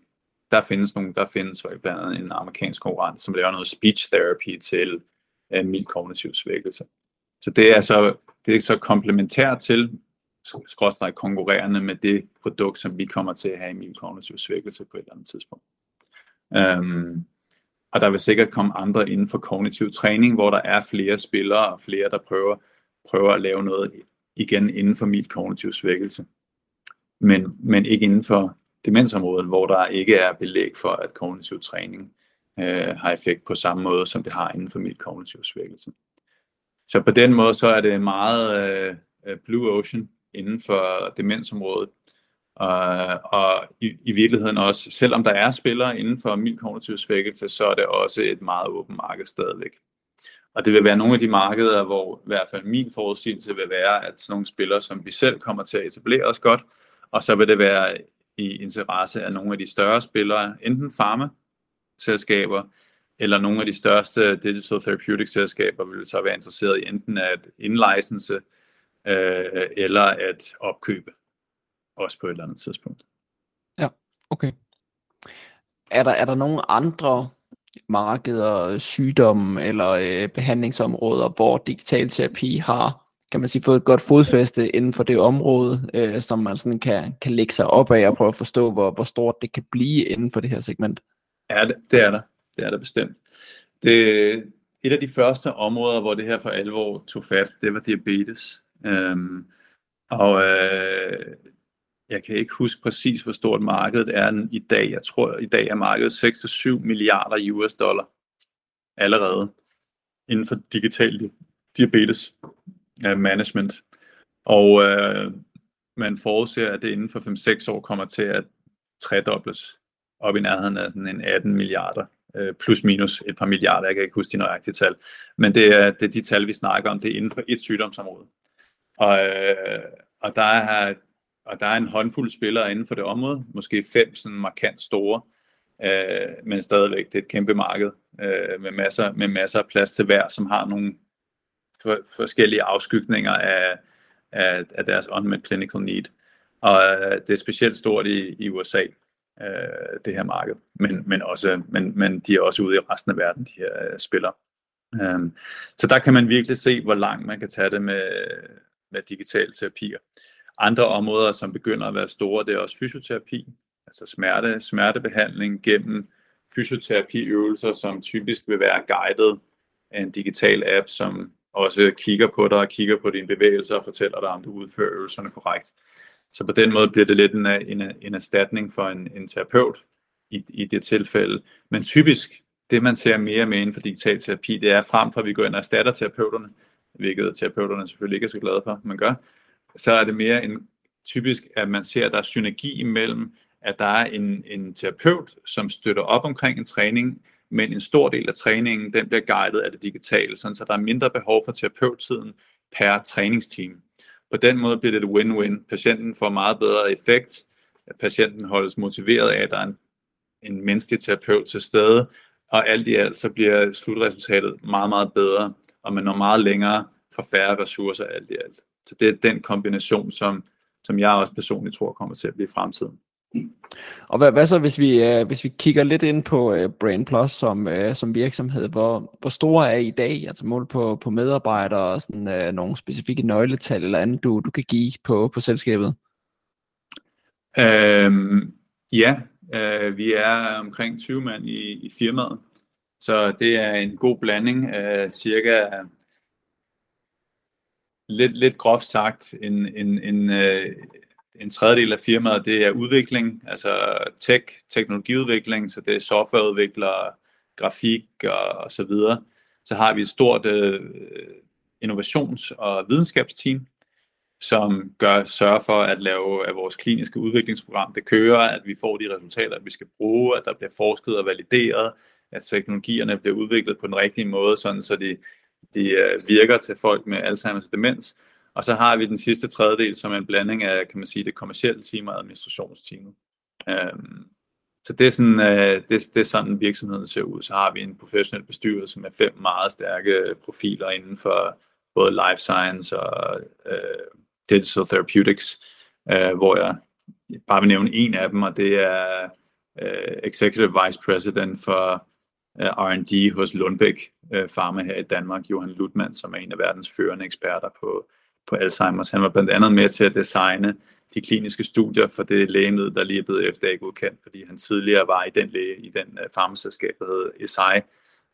Der findes nogle, der findes for blandt andet en amerikansk konkurrent, som laver noget speech therapy til uh, mild kognitiv svækkelse. Så det er så, det er så komplementært til, skråstrej konkurrerende med det produkt, som vi kommer til at have i min kognitiv svækkelse på et eller andet tidspunkt. Øhm, og der vil sikkert komme andre inden for kognitiv træning, hvor der er flere spillere og flere, der prøver, prøver at lave noget igen inden for mild kognitiv svækkelse. Men, men ikke inden for demensområdet, hvor der ikke er belæg for, at kognitiv træning øh, har effekt på samme måde, som det har inden for mild kognitiv svækkelse. Så på den måde, så er det meget øh, øh blue ocean inden for demensområdet. Uh, og i, i virkeligheden også, selvom der er spillere inden for mild kognitiv svækkelse, så er det også et meget åbent marked stadigvæk. Og det vil være nogle af de markeder, hvor i hvert fald min forudsigelse vil være, at sådan nogle spillere, som vi selv kommer til at etablere os godt, og så vil det være i interesse af nogle af de større spillere, enten farmaselskaber, eller nogle af de største digital therapeutic selskaber vil så være interesseret i enten at indlicense øh, eller at opkøbe, også på et eller andet tidspunkt. Ja, okay. Er der, er der nogle andre markeder, sygdomme eller øh, behandlingsområder, hvor digital terapi har kan man sige, fået et godt fodfæste inden for det område, øh, som man sådan kan, kan lægge sig op af og prøve at forstå, hvor, hvor stort det kan blive inden for det her segment? Ja, det, det er der. Det er der bestemt. Det, et af de første områder, hvor det her for alvor tog fat, det var diabetes. Øhm, og øh, jeg kan ikke huske præcis, hvor stort markedet er i dag. Jeg tror, i dag er markedet 6-7 milliarder US dollar allerede inden for digital diabetes uh, management. Og øh, man forudser, at det inden for 5-6 år kommer til at tredobles op i nærheden af sådan en 18 milliarder, øh, plus minus et par milliarder, jeg kan ikke huske de nøjagtige tal. Men det er, det er de tal, vi snakker om, det er inden for et sygdomsområde. Og, øh, og der er og der er en håndfuld spillere inden for det område, måske fem sådan markant store, øh, men stadigvæk det er et kæmpe marked øh, med, masser, med masser af plads til hver, som har nogle forskellige afskygninger af, af, af deres unmet clinical need. Og øh, det er specielt stort i, i USA, øh, det her marked, men, men, også, men, men de er også ude i resten af verden, de her øh, spillere. Um, så der kan man virkelig se, hvor langt man kan tage det med, med digitale terapier. Andre områder, som begynder at være store, det er også fysioterapi, altså smerte, smertebehandling gennem fysioterapiøvelser, som typisk vil være guidet af en digital app, som også kigger på dig og kigger på dine bevægelser og fortæller dig, om du udfører øvelserne korrekt. Så på den måde bliver det lidt en, en, en erstatning for en, en terapeut i, i det tilfælde. Men typisk, det man ser mere og mere inden for digital terapi, det er frem for, at vi går ind og erstatter terapeuterne, hvilket terapeuterne selvfølgelig ikke er så glade for, man gør, så er det mere en typisk, at man ser, at der er synergi imellem, at der er en, en terapeut, som støtter op omkring en træning, men en stor del af træningen, den bliver guidet af det digitale, sådan så der er mindre behov for terapeuttiden per træningsteam. På den måde bliver det et win-win. Patienten får meget bedre effekt, patienten holdes motiveret af, at der er en, en menneskelig terapeut til stede, og alt i alt så bliver slutresultatet meget, meget bedre, og man når meget længere for færre ressourcer alt i alt. Så det er den kombination, som, som jeg også personligt tror kommer til at blive fremtiden. Og hvad, hvad så, hvis vi, uh, hvis vi kigger lidt ind på uh, Brain Plus som, uh, som virksomhed? Hvor, hvor store er I i dag? Altså mål på, på medarbejdere og sådan, uh, nogle specifikke nøgletal eller andet, du, du kan give på, på selskabet? Øhm, ja, øh, vi er omkring 20 mand i, i firmaet, så det er en god blanding af cirka lidt, lidt groft sagt en, en, en, øh, en tredjedel af firmaet, det er udvikling, altså tech, teknologiudvikling, så det er softwareudviklere, grafik og, og så videre. Så har vi et stort øh, innovations- og videnskabsteam, som gør, sørger for at lave at vores kliniske udviklingsprogram, det kører, at vi får de resultater, vi skal bruge, at der bliver forsket og valideret, at teknologierne bliver udviklet på den rigtige måde, sådan så de, de øh, virker til folk med Alzheimer's og demens. Og så har vi den sidste tredjedel, som er en blanding af, kan man sige, det kommercielle team og administrationsteamet. Øhm, så det er, sådan, øh, det, det er sådan, virksomheden ser ud. Så har vi en professionel bestyrelse med fem meget stærke profiler inden for både life science og øh, digital therapeutics, øh, hvor jeg bare vil nævne en af dem, og det er øh, Executive Vice President for R&D hos Lundbæk øh, Pharma her i Danmark, Johan Lutmann, som er en af verdens førende eksperter på på Alzheimer's. Han var blandt andet med til at designe de kliniske studier for det lægemiddel, der lige er blevet FDA-godkendt, fordi han tidligere var i den læge, i den øh, farmaselskab, der hedder Esai,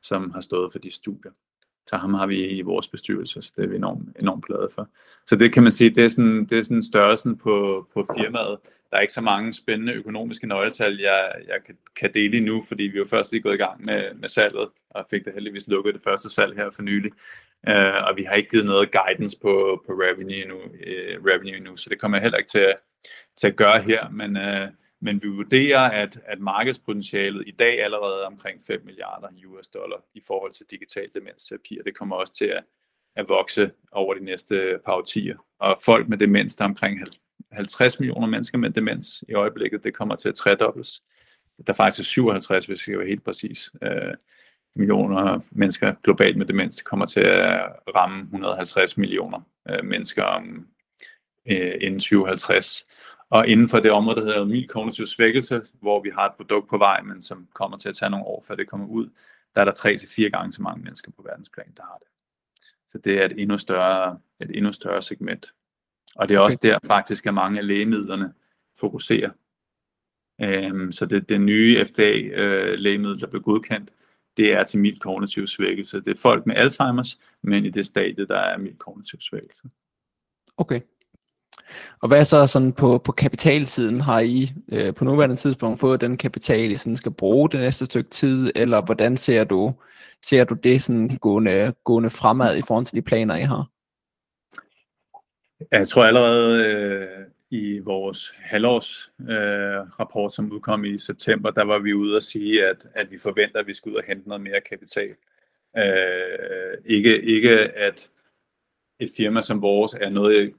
som har stået for de studier. Så ham har vi i vores bestyrelse, så det er vi enormt, enormt glade for. Så det kan man sige, det er sådan, det er sådan størrelsen på, på firmaet. Der er ikke så mange spændende økonomiske nøgletal, jeg, jeg kan, kan dele nu, fordi vi jo først lige gået i gang med, med salget, og fik det heldigvis lukket det første salg her for nylig. Uh, og vi har ikke givet noget guidance på, på revenue, nu, uh, øh, revenue nu, så det kommer jeg heller ikke til at, til at gøre her, men, uh, men vi vurderer, at, at markedspotentialet i dag allerede er omkring 5 milliarder US dollar i forhold til digital demensterapi, og det kommer også til at, at vokse over de næste par årtier. Og folk med demens, der er omkring 50 millioner mennesker med demens i øjeblikket, det kommer til at tredobles. Der er faktisk 57, hvis jeg skal være helt præcis. øh, millioner mennesker globalt med demens. Det kommer til at ramme 150 millioner øh, mennesker om, øh, inden 2050. Og inden for det område, der hedder mild kognitiv svækkelse, hvor vi har et produkt på vej, men som kommer til at tage nogle år, før det kommer ud, der er der tre til fire gange så mange mennesker på verdensplan, der har det. Så det er et endnu større, et endnu større segment. Og det er okay. også der faktisk, at mange af lægemidlerne fokuserer. Um, så det, det nye FDA-lægemiddel, øh, der blev godkendt, det er til mild kognitiv svækkelse. Det er folk med Alzheimer's, men i det stadie, der er mild kognitiv svækkelse. Okay. Og hvad så sådan på, på kapitalsiden? Har I øh, på nuværende tidspunkt fået den kapital, I sådan skal bruge det næste stykke tid, eller hvordan ser du, ser du det sådan gående, gående fremad i forhold til de planer, I har? Jeg tror allerede øh, i vores halvårsrapport, øh, som udkom i september, der var vi ude og sige, at, at vi forventer, at vi skal ud og hente noget mere kapital. Øh, ikke, ikke at et firma som vores er noget,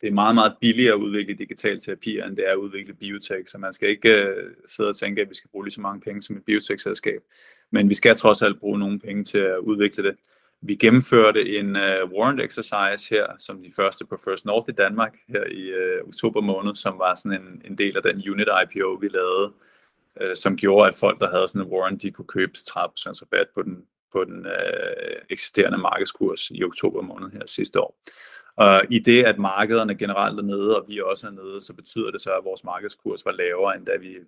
det er meget, meget billigere at udvikle digital terapi, end det er at udvikle biotech, så man skal ikke uh, sidde og tænke, at vi skal bruge lige så mange penge som et biotech-selskab. Men vi skal trods alt bruge nogle penge til at udvikle det. Vi gennemførte en uh, warrant exercise her, som de første på First North i Danmark, her i uh, oktober måned, som var sådan en, en del af den unit IPO, vi lavede, uh, som gjorde, at folk, der havde sådan en warrant, de kunne købe 30% rabat på den, på den uh, eksisterende markedskurs i oktober måned her sidste år. Og i det, at markederne generelt er nede, og vi også er nede, så betyder det så, at vores markedskurs var lavere, end da vi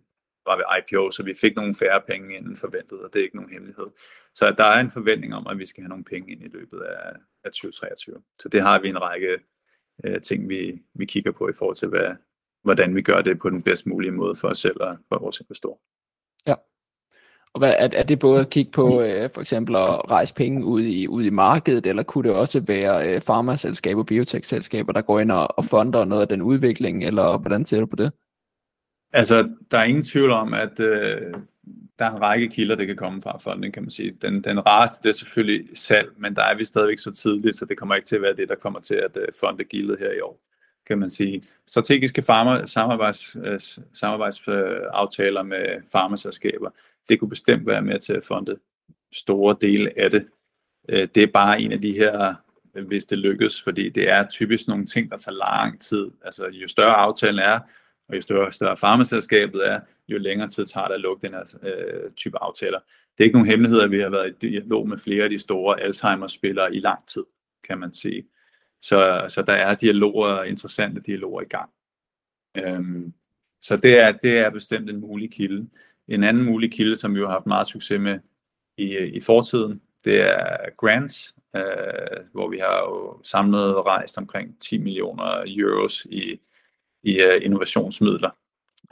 var ved IPO, så vi fik nogle færre penge end forventet, og det er ikke nogen hemmelighed. Så der er en forventning om, at vi skal have nogle penge ind i løbet af, af 2023. Så det har vi en række øh, ting, vi, vi kigger på i forhold til, hvad, hvordan vi gør det på den bedst mulige måde for os selv og for vores investorer. Og hvad, er, er det både at kigge på øh, for eksempel at rejse penge ud i, ud i markedet, eller kunne det også være øh, farmaselskaber, biotech-selskaber, der går ind og, og fonder noget af den udvikling, eller hvordan ser du på det? Altså, der er ingen tvivl om, at øh, der er en række kilder, det kan komme fra fonden, kan man sige. Den, den rareste, det er selvfølgelig salg, men der er vi stadigvæk så tidligt, så det kommer ikke til at være det, der kommer til at øh, fonde gildet her i år, kan man sige. Strategiske farma, samarbejds, samarbejdsaftaler med farmaselskaber, det kunne bestemt være med til at fonde store dele af det. Øh, det er bare en af de her, hvis det lykkes, fordi det er typisk nogle ting, der tager lang tid. Altså jo større aftalen er, og jo større, større farmaselskabet er, jo længere tid tager det at lukke den her øh, type aftaler. Det er ikke nogen hemmelighed, at vi har været i dialog med flere af de store Alzheimer-spillere i lang tid, kan man sige. Så, så der er dialoger, interessante dialoger i gang. Øhm, så det er, det er bestemt en mulig kilde. En anden mulig kilde, som vi har haft meget succes med i, i fortiden, det er grants, øh, hvor vi har jo samlet og rejst omkring 10 millioner euros i, i uh, innovationsmidler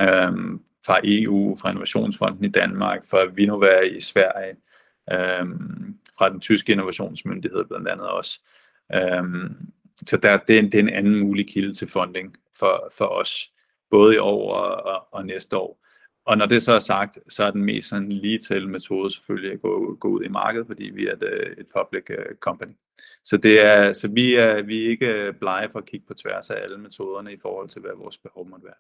øh, fra EU, fra Innovationsfonden i Danmark, fra Vinova i Sverige, øh, fra den tyske innovationsmyndighed blandt andet også. Øh, så der, det, er en, det er en anden mulig kilde til funding for, for os, både i år og, og, og næste år. Og når det så er sagt, så er den mest sådan lige til metode selvfølgelig at gå, gå ud i markedet, fordi vi er et, øh, et public øh, company. Så, det er, så vi, er, vi er ikke øh, blege for at kigge på tværs af alle metoderne i forhold til, hvad vores behov måtte være.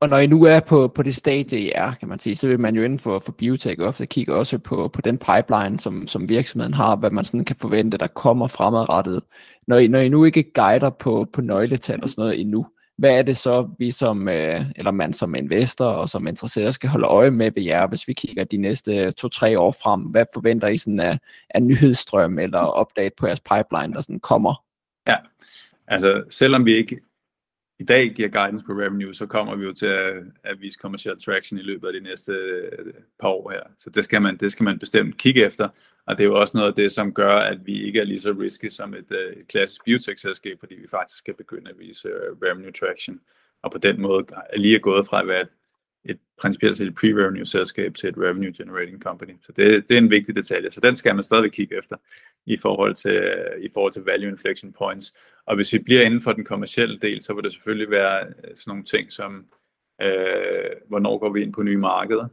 Og når I nu er på, på det stadie, I er, kan man sige, så vil man jo inden for, for biotech ofte kigge også på, på den pipeline, som, som virksomheden har, hvad man sådan kan forvente, der kommer fremadrettet. Når I, når I nu ikke guider på, på nøgletal og sådan noget endnu, hvad er det så, vi som, øh, eller man som investor og som interesseret skal holde øje med ved jer, hvis vi kigger de næste to-tre år frem? Hvad forventer I sådan af, af nyhedsstrøm eller update på jeres pipeline, der sådan kommer? Ja, altså selvom vi ikke i dag giver guidance på revenue, så kommer vi jo til at, at vise kommersiel traction i løbet af de næste øh, par år her. Så det skal, man, det skal man bestemt kigge efter, og det er jo også noget af det, som gør, at vi ikke er lige så risky som et, øh, et klassisk biotech-selskab, fordi vi faktisk skal begynde at vise øh, revenue traction, og på den måde er lige gået fra at være et, et principielt set pre-revenue selskab til et revenue generating company. Så det, det er en vigtig detalje, så den skal man stadig kigge efter i forhold til, i forhold til value inflection points. Og hvis vi bliver inden for den kommercielle del, så vil det selvfølgelig være øh, sådan nogle ting som, øh, hvornår går vi ind på nye markeder,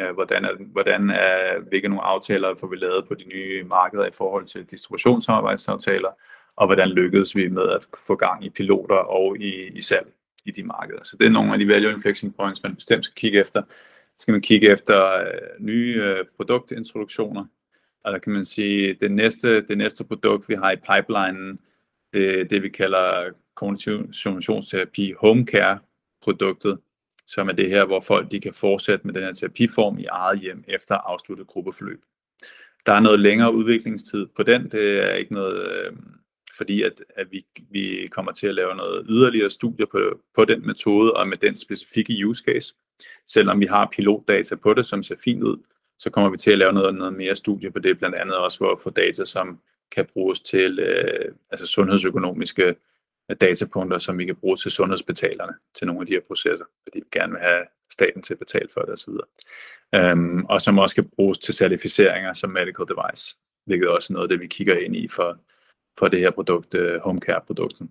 øh, hvordan, er, hvordan er, hvilke nogle aftaler får vi lavet på de nye markeder i forhold til distributionssamarbejdsaftaler, og hvordan lykkedes vi med at få gang i piloter og i, i salg i de markeder. Så det er nogle af de value inflection points, man bestemt skal kigge efter. Så skal man kigge efter øh, nye øh, produktintroduktioner, eller kan man sige, det næste, det næste produkt, vi har i pipelinen, det, det vi kalder kognitiv simulationsterapi home care produktet, som er det her, hvor folk de kan fortsætte med den her terapiform i eget hjem efter afsluttet gruppeforløb. Der er noget længere udviklingstid på den. Det er ikke noget, øh, fordi at, at vi, vi kommer til at lave noget yderligere studier på, på den metode og med den specifikke use case. Selvom vi har pilotdata på det, som ser fint ud, så kommer vi til at lave noget, noget mere studie på det, blandt andet også for at få data, som kan bruges til øh, altså sundhedsøkonomiske øh, datapunkter, som vi kan bruge til sundhedsbetalerne til nogle af de her processer, fordi vi gerne vil have staten til at betale for det osv. Øhm, og som også kan bruges til certificeringer som medical device, hvilket er også noget af det, vi kigger ind i for, for det her produkt, uh, home care produktet.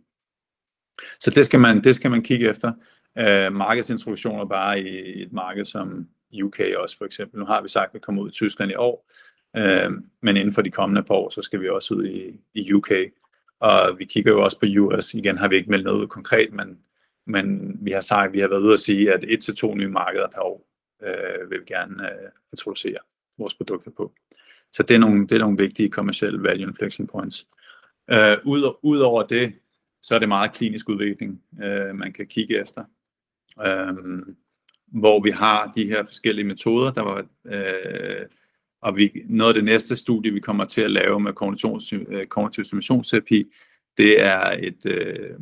Så det skal man, det skal man kigge efter. Øh, uh, markedsintroduktioner bare i et marked som UK også for eksempel. Nu har vi sagt, at vi kommer ud i Tyskland i år, uh, men inden for de kommende par år, så skal vi også ud i, i UK. Og vi kigger jo også på US. Igen har vi ikke meldt noget ud konkret, men, men vi har sagt, vi har været ude at sige, at et til to nye markeder per år øh, vil vi gerne øh, introducere vores produkter på. Så det er nogle, det er nogle vigtige kommersielle value inflection points. Øh, Øh, ud, Udover det, så er det meget klinisk udvikling, øh, man kan kigge efter. Øh, hvor vi har de her forskellige metoder, der var øh, og vi, noget af det næste studie, vi kommer til at lave med øh, kognitiv simulationsterapi, det er et, øh,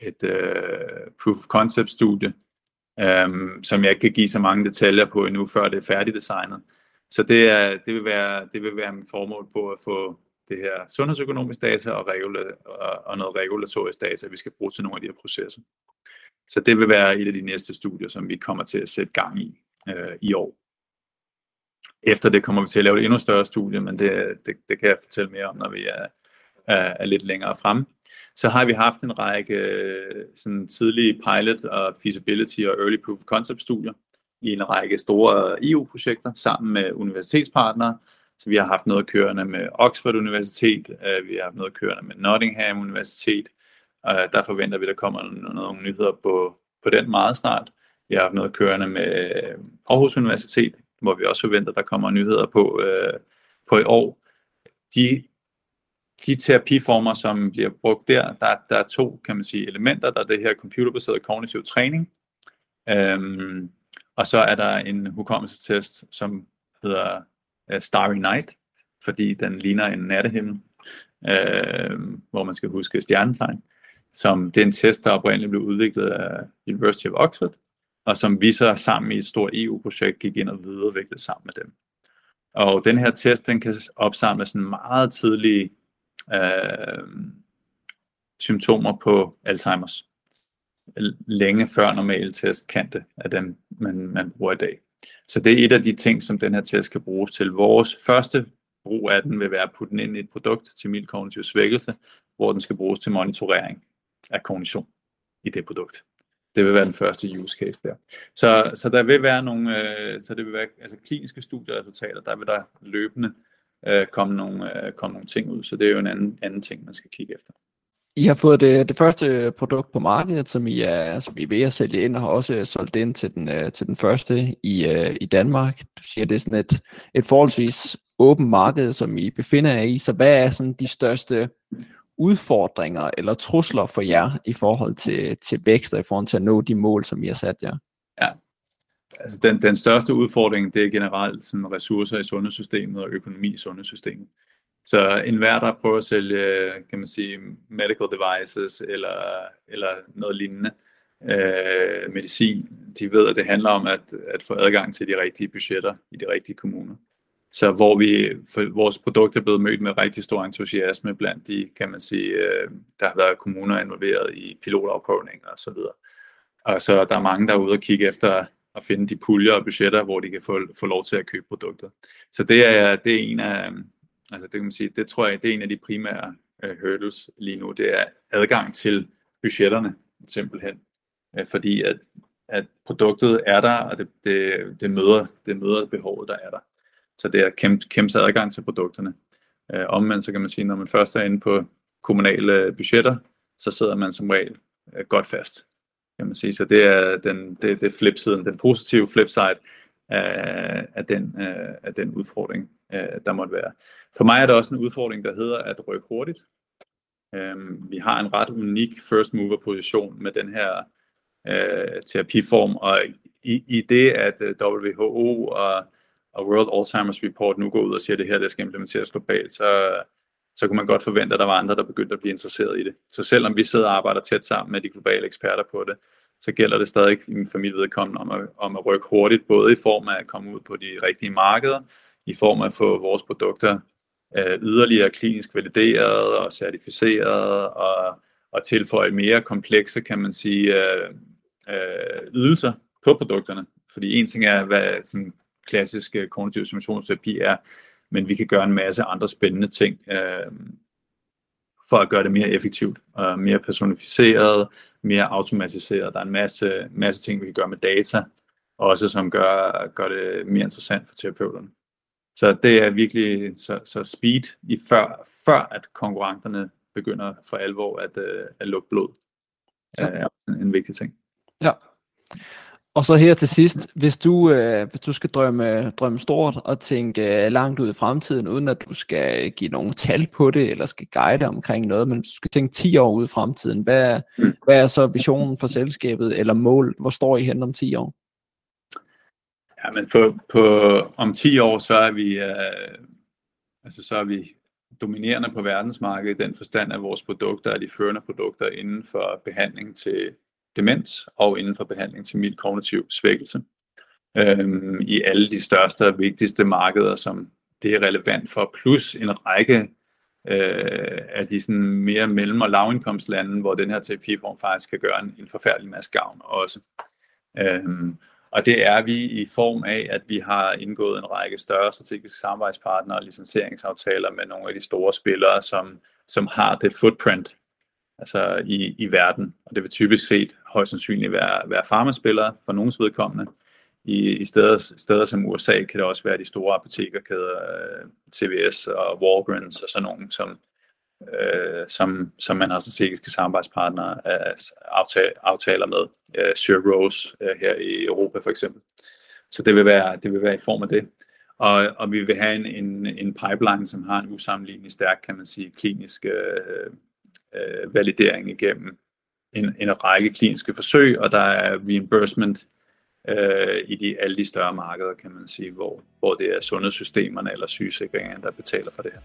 et øh, proof of concept studie, um, som jeg ikke kan give så mange detaljer på endnu, før det er færdigdesignet. Så det, er, det, vil være, det vil være mit formål på at få det her sundhedsøkonomisk data og, regula- og, og noget regulatorisk data, vi skal bruge til nogle af de her processer. Så det vil være et af de næste studier, som vi kommer til at sætte gang i øh, i år. Efter det kommer vi til at lave et endnu større studie, men det, det, det kan jeg fortælle mere om, når vi er, er, er lidt længere frem. Så har vi haft en række øh, sådan tidlige pilot og feasibility og early proof of concept studier i en række store EU-projekter sammen med universitetspartnere. Så vi har haft noget kørende med Oxford Universitet, øh, vi har haft noget kørende med Nottingham Universitet, Øh, der forventer vi, at der kommer nogle nyheder på, på den meget snart. Vi har noget kørende med øh, Aarhus Universitet, hvor vi også forventer, at der kommer nyheder på, øh, på i år. De, de terapiformer, som bliver brugt der, der, der er to kan man sige, elementer. Der er det her computerbaserede kognitiv træning, øhm, og så er der en hukommelsestest, som hedder uh, Starry Night, fordi den ligner en nattehimmel, øh, hvor man skal huske stjernetegn. Som det er en test, der oprindeligt blev udviklet af University of Oxford, og som vi så sammen i et stort EU-projekt gik ind og videreudviklede sammen med dem. Og den her test, den kan opsamle sådan meget tidlige øh, symptomer på Alzheimer's. Længe før normale test kan det, af dem man, man bruger i dag. Så det er et af de ting, som den her test kan bruges til. Vores første brug af den vil være at putte den ind i et produkt til mild kognitiv svækkelse, hvor den skal bruges til monitorering af kognition i det produkt. Det vil være den første use case der. Så, så der vil være nogle, øh, så det vil være altså kliniske studieresultater, der vil der løbende øh, komme, nogle, øh, komme nogle ting ud. Så det er jo en anden, anden ting, man skal kigge efter. I har fået det, det første produkt på markedet, som I er, som I er ved at sælge ind, og har også solgt ind til den, øh, til den første i, øh, i Danmark. Du siger, det er sådan et, et forholdsvis åbent marked, som I befinder jer i. Så hvad er sådan de største udfordringer eller trusler for jer i forhold til, til vækst og i forhold til at nå de mål, som I har sat jer? Ja, altså den, den største udfordring, det er generelt sådan ressourcer i sundhedssystemet og økonomi i sundhedssystemet. Så enhver, der prøver at sælge, kan man sige, medical devices eller, eller noget lignende, øh, medicin, de ved, at det handler om at, at få adgang til de rigtige budgetter i de rigtige kommuner. Så hvor vi, for vores produkt er blevet mødt med rigtig stor entusiasme blandt de, kan man sige, øh, der har været kommuner involveret i pilotafprøvninger og så videre. Og så der er mange, der er ude og kigge efter at finde de puljer og budgetter, hvor de kan få, få lov til at købe produkter. Så det er, det er en af, altså det kan man sige, det tror jeg, det er en af de primære uh, hurdles lige nu, det er adgang til budgetterne, simpelthen. Uh, fordi at, at produktet er der, og det, det, det, møder, det møder behovet, der er der. Så det er kæmpe, kæmpe adgang til produkterne. Uh, omvendt så kan man sige, når man først er inde på kommunale budgetter, så sidder man som regel uh, godt fast. Kan man sige. Så det er den, det, det flipsiden, den positive flipside af, af, den, uh, af den udfordring, øh, der måtte være. For mig er der også en udfordring, der hedder at rykke hurtigt. Øh, vi har en ret unik first mover position med den her øh, terapiform, og i, i det, at øh, WHO og og World Alzheimer's Report nu går ud og siger, at det her det skal implementeres globalt, så, så kunne man godt forvente, at der var andre, der begyndte at blive interesseret i det. Så selvom vi sidder og arbejder tæt sammen med de globale eksperter på det, så gælder det stadig for mit vedkommende om at, om at rykke hurtigt, både i form af at komme ud på de rigtige markeder, i form af at få vores produkter øh, yderligere klinisk valideret og certificeret, og, og tilføje mere komplekse, kan man sige, øh, øh, ydelser på produkterne. Fordi en ting er, hvad sådan klassisk øh, kognitiv simulationsterapi er, men vi kan gøre en masse andre spændende ting øh, for at gøre det mere effektivt, og mere personificeret, mere automatiseret. Der er en masse, masse ting, vi kan gøre med data, også som gør, gør det mere interessant for terapeuterne. Så det er virkelig så, så speed i før, før at konkurrenterne begynder for alvor at, øh, at lukke blod. Ja. er en vigtig ting. Ja. Og så her til sidst, hvis du, øh, hvis du skal drømme, drømme stort og tænke øh, langt ud i fremtiden, uden at du skal give nogle tal på det, eller skal guide omkring noget, men du skal tænke 10 år ud i fremtiden, hvad, mm. hvad er så visionen for selskabet, eller mål? Hvor står I hen om 10 år? Ja, men på, på, om 10 år, så er vi, øh, altså så er vi dominerende på verdensmarkedet i den forstand, at vores produkter er de førende produkter inden for behandling til demens og inden for behandling til mild kognitiv svækkelse. Øhm, I alle de største og vigtigste markeder, som det er relevant for, plus en række øh, af de sådan mere mellem- og lavindkomstlande, hvor den her terapiform faktisk kan gøre en, en forfærdelig masse gavn også. Øhm, og det er vi i form af, at vi har indgået en række større strategiske samarbejdspartnere og licenseringsaftaler med nogle af de store spillere, som, som har det footprint altså i, i verden. Og det vil typisk set højst sandsynligt være, være farmaspillere for nogens vedkommende. I, i steder, steder som USA kan det også være de store apotekerkæder, øh, CVS og Walgreens og sådan nogle, som, øh, som, som man har strategiske samarbejdspartnere altså øh, aftale, aftaler med. Øh, Sure Rose øh, her i Europa for eksempel. Så det vil være, det vil være i form af det. Og, og vi vil have en, en, en pipeline, som har en usammenlignelig stærk, kan man sige, klinisk øh, øh, validering igennem en, en række kliniske forsøg, og der er reimbursement øh, i de, alle de større markeder, kan man sige, hvor, hvor det er sundhedssystemerne eller sygesikringerne, der betaler for det her.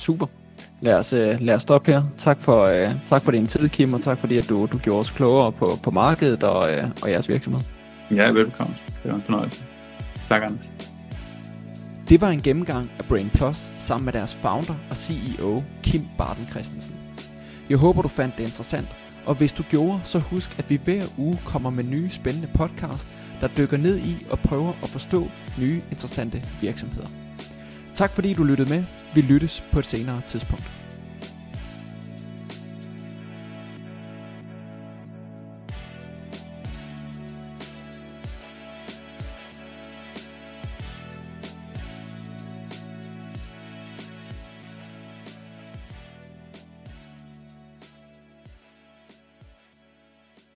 Super. Lad os, øh, lad os stoppe her. Tak for, uh, tak for din tid, Kim, og tak fordi, at du, du gjorde os klogere på, på markedet og, uh, og jeres virksomhed. Ja, velkommen. Det var en fornøjelse. Tak, Anders. Det var en gennemgang af Brain Plus sammen med deres founder og CEO, Kim Barton Christensen. Jeg håber, du fandt det interessant, og hvis du gjorde, så husk, at vi hver uge kommer med nye spændende podcast, der dykker ned i og prøver at forstå nye interessante virksomheder. Tak fordi du lyttede med. Vi lyttes på et senere tidspunkt.